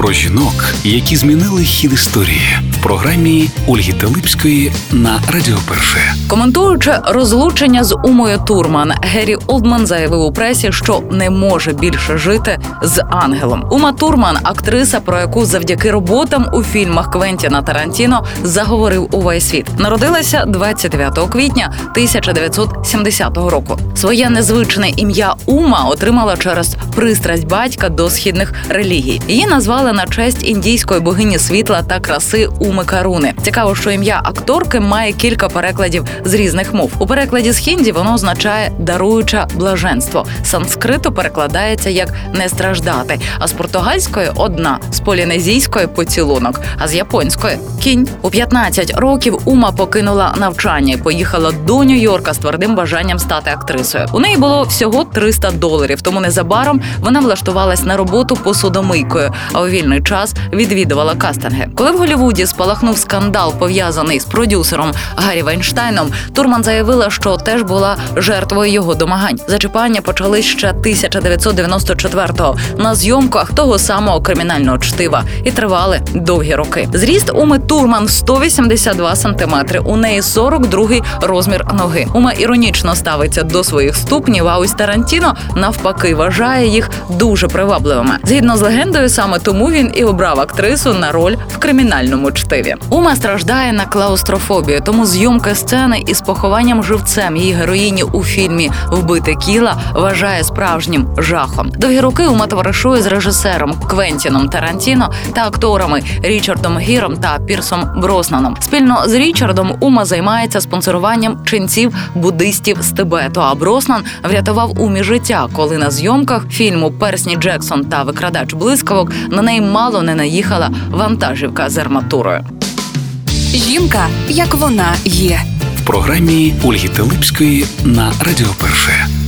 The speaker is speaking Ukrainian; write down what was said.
Про жінок, які змінили хід історії в програмі Ольги Телипської на Радіо Перше. Коментуючи розлучення з Умою Турман, Геррі Олдман заявив у пресі, що не може більше жити з ангелом. Ума Турман, актриса, про яку завдяки роботам у фільмах Квентіна Тарантіно заговорив увесь світ. Народилася 29 квітня 1970 року. Своє незвичне ім'я Ума отримала через пристрасть батька до східних релігій. Її назвали на честь індійської богині світла та краси Уми Каруни. Цікаво, що ім'я акторки має кілька перекладів з різних мов. У перекладі з хінді воно означає даруюча блаженство. Санскриту перекладається як не страждати, а з португальської одна, з полінезійської поцілунок, а з японської кінь. У 15 років Ума покинула навчання і поїхала до Нью-Йорка з твердим бажанням стати актрисою. У неї було всього 300 доларів, тому незабаром вона влаштувалась на роботу посудомийкою, а у вільний час відвідувала кастинги. Коли в Голлівуді спалахнув скандал пов'язаний з продюсером Гаррі Вайнштайном, Турман заявила, що теж була жертвою його домагань. Зачіпання почались ще 1994-го на зйомках того самого кримінального чтива і тривали довгі роки. Зріст Уми Турман 182 сантиметри. У неї 42-й розмір ноги. Ума іронічно ставиться до своїх ступнів. А ось Тарантіно навпаки вважає їх дуже привабливими. Згідно з легендою, саме він і обрав актрису на роль в кримінальному чтиві. Ума страждає на клаустрофобію, тому зйомка сцени із похованням живцем її героїні у фільмі Вбите кіла вважає справжнім жахом. Довгі роки Ума товаришує з режисером Квентіном Тарантіно та акторами Річардом Гіром та Пірсом Броснаном. Спільно з Річардом Ума займається спонсоруванням ченців буддистів з Тибету. А Броснан врятував умі життя, коли на зйомках фільму Персні Джексон та викрадач блискавок на неї мало не наїхала вантажівка з арматурою. Жінка, як вона є. В програмі Ольги Телипської на Радіо Перше.